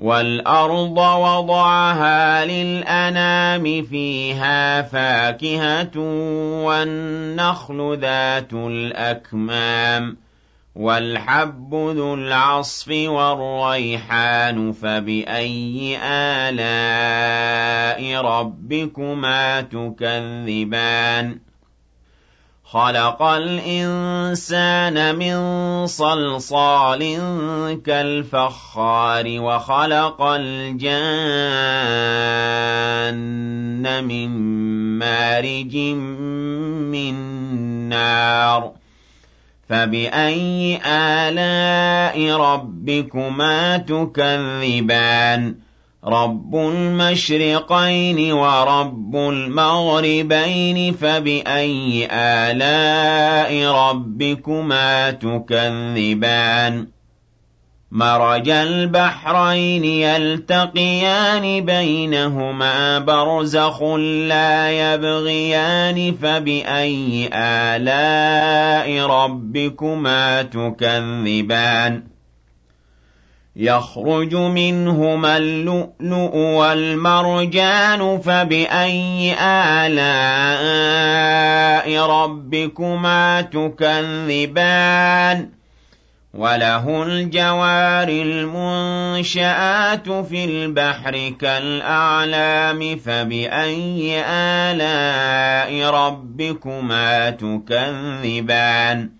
وَالْأَرْضَ وَضَعَهَا لِلْأَنَامِ فِيهَا فَاكِهَةٌ وَالنَّخْلُ ذَاتُ الْأَكْمَامِ وَالْحَبُّ ذُو الْعَصْفِ وَالرَّيْحَانُ فَبِأَيِّ آلَاءِ رَبِّكُمَا تُكَذِّبَانِ خَلَقَ الْإِنسَانَ مِن صَلْصَالٍ كَالْفَخَّارِ وَخَلَقَ الْجَانَّ مِن مَّارِجٍ مِّن نَّارٍ. فَبِأَيِّ آلَاءِ رَبِّكُمَا تُكَذِّبَانِ؟ رَبُّ الْمَشْرِقَيْنِ وَرَبُّ الْمَغْرِبَيْنِ فَبِأَيِّ آلَاءِ رَبِّكُمَا تُكَذِّبَانِ مَرَجَ الْبَحْرَيْنِ يَلْتَقِيَانِ بَيْنَهُمَا بَرْزَخٌ لَّا يَبْغِيَانِ فَبِأَيِّ آلَاءِ رَبِّكُمَا تُكَذِّبَانِ يَخْرُجُ مِنْهُمَا اللُّؤْلُؤُ وَالْمَرْجَانُ فَبِأَيِّ آلَاءِ رَبِّكُمَا تُكَذِّبَانِ؟ وَلَهُ الْجَوَارِ الْمُنشَآتُ فِي الْبَحْرِ كَالْأَعْلَامِ فَبِأَيِّ آلَاءِ رَبِّكُمَا تُكَذِّبَانِ؟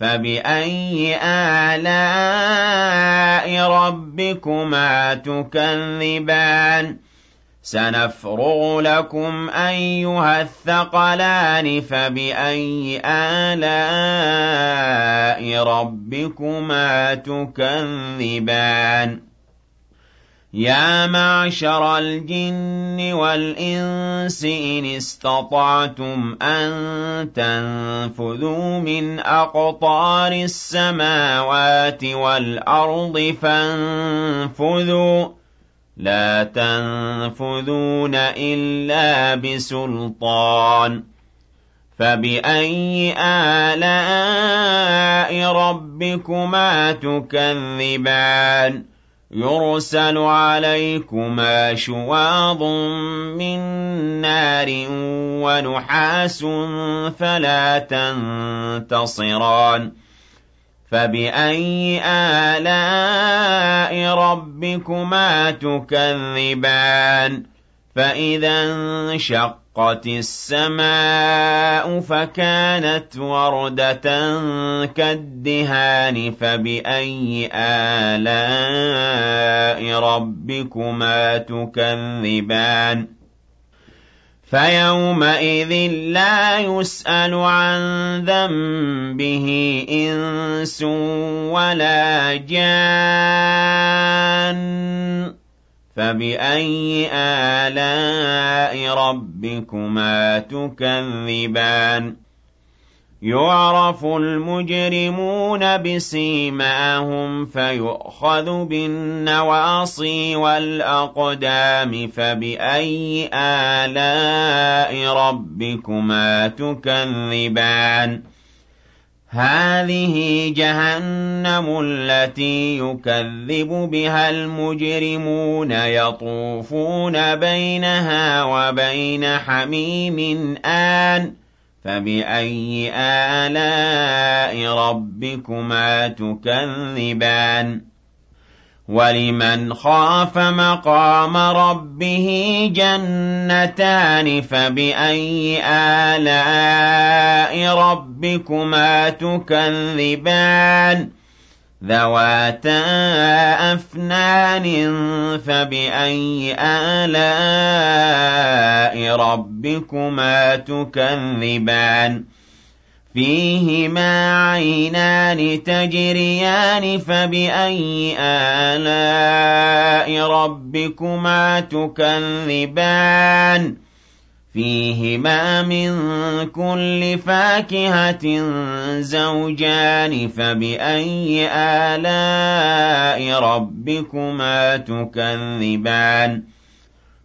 فَبِأَيِّ آلَاءِ رَبِّكُمَا تُكَذِّبَانِ سَنَفْرُغُ لَكُمْ أَيُّهَ الثَّقَلَانِ فَبِأَيِّ آلَاءِ رَبِّكُمَا تُكَذِّبَانِ يَا مَعْشَرَ الْجِنِّ وَالْإِنسِ إِنِ اسْتَطَعْتُمْ أَن تَنفُذُوا مِنْ أَقْطَارِ السَّمَاوَاتِ وَالْأَرْضِ فَانفُذُوا. لَا تَنفُذُونَ إِلَّا بِسُلْطَانٍ. فَبِأَيِّ آلَاءِ رَبِّكُمَا تُكَذِّبَانِ؟ يُرْسَلُ عَلَيْكُمَا شُوَاظٌ مِّن نَّارٍ وَنُحَاسٌ فَلَا تَنتَصِرَانِ. فَبِأَيِّ آلَاءِ رَبِّكُمَا تُكَذِّبَانِ؟ فَإِذَا انشَقَّتِ وَانشَقَّتِ السَّمَاءُ فَكَانَتْ وَرْدَةً كَالدِّهَانِ فَبِأَيِّ آلَاءِ رَبِّكُمَا تُكَذِّبَانِ؟ فَيَوْمَئِذٍ لَّا يُسْأَلُ عَن ذَنبِهِ إِنسٌ وَلَا جَانٌّ. فَبِأَيِّ آلَاءِ رَبِّكُمَا تُكَذِّبَانِ يُعْرَفُ الْمُجْرِمُونَ بِسِيمَاهُمْ فَيُؤْخَذُ بِالنَّوَاصِي وَالْأَقْدَامِ فَبِأَيِّ آلَاءِ رَبِّكُمَا تُكَذِّبَانِ هَٰذِهِ جَهَنَّمُ الَّتِي يُكَذِّبُ بِهَا الْمُجْرِمُونَ يَطُوفُونَ بَيْنَهَا وَبَيْنَ حَمِيمٍ آنٍ. فَبِأَيِّ آلَاءِ رَبِّكُمَا تُكَذِّبَانِ؟ وَلِمَنْ خَافَ مَقَامَ رَبِّهِ جَنَّتَانِ فَبِأَيِّ آلَاءِ رَبِّكُمَا تُكَذِّبَانِ ذَوَاتَا أَفْنَانٍ فَبِأَيِّ آلَاءِ رَبِّكُمَا تُكَذِّبَانِ فِيهِمَا عَيْنَانِ تَجْرِيَانِ فَبِأَيِّ آلَاءِ رَبِّكُمَا تُكَذِّبَانِ؟ فِيهِمَا مِن كُلِّ فَاكِهَةٍ زَوْجَانِ فَبِأَيِّ آلَاءِ رَبِّكُمَا تُكَذِّبَانِ؟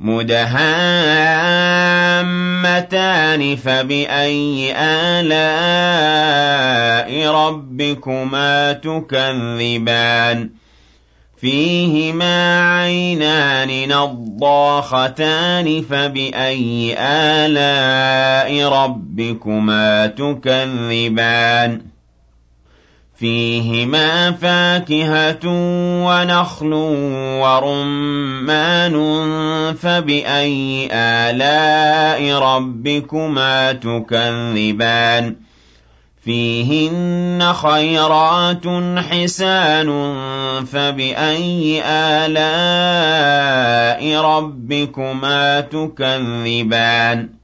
مُدْهَامَّتَانِ فَبِأَيِّ آلَاءِ رَبِّكُمَا تُكَذِّبَانِ؟ فِيهِمَا عَيْنَانِ نَضَّاخَتَانِ فَبِأَيِّ آلَاءِ رَبِّكُمَا تُكَذِّبَانِ؟ فِيهِمَا فَاكِهَةٌ وَنَخْلٌ وَرُمَّانٌ فَبِأَيِّ آلَاءِ رَبِّكُمَا تُكَذِّبَانِ؟ فِيهِنَّ خَيْرَاتٌ حِسَانٌ فَبِأَيِّ آلَاءِ رَبِّكُمَا تُكَذِّبَانِ؟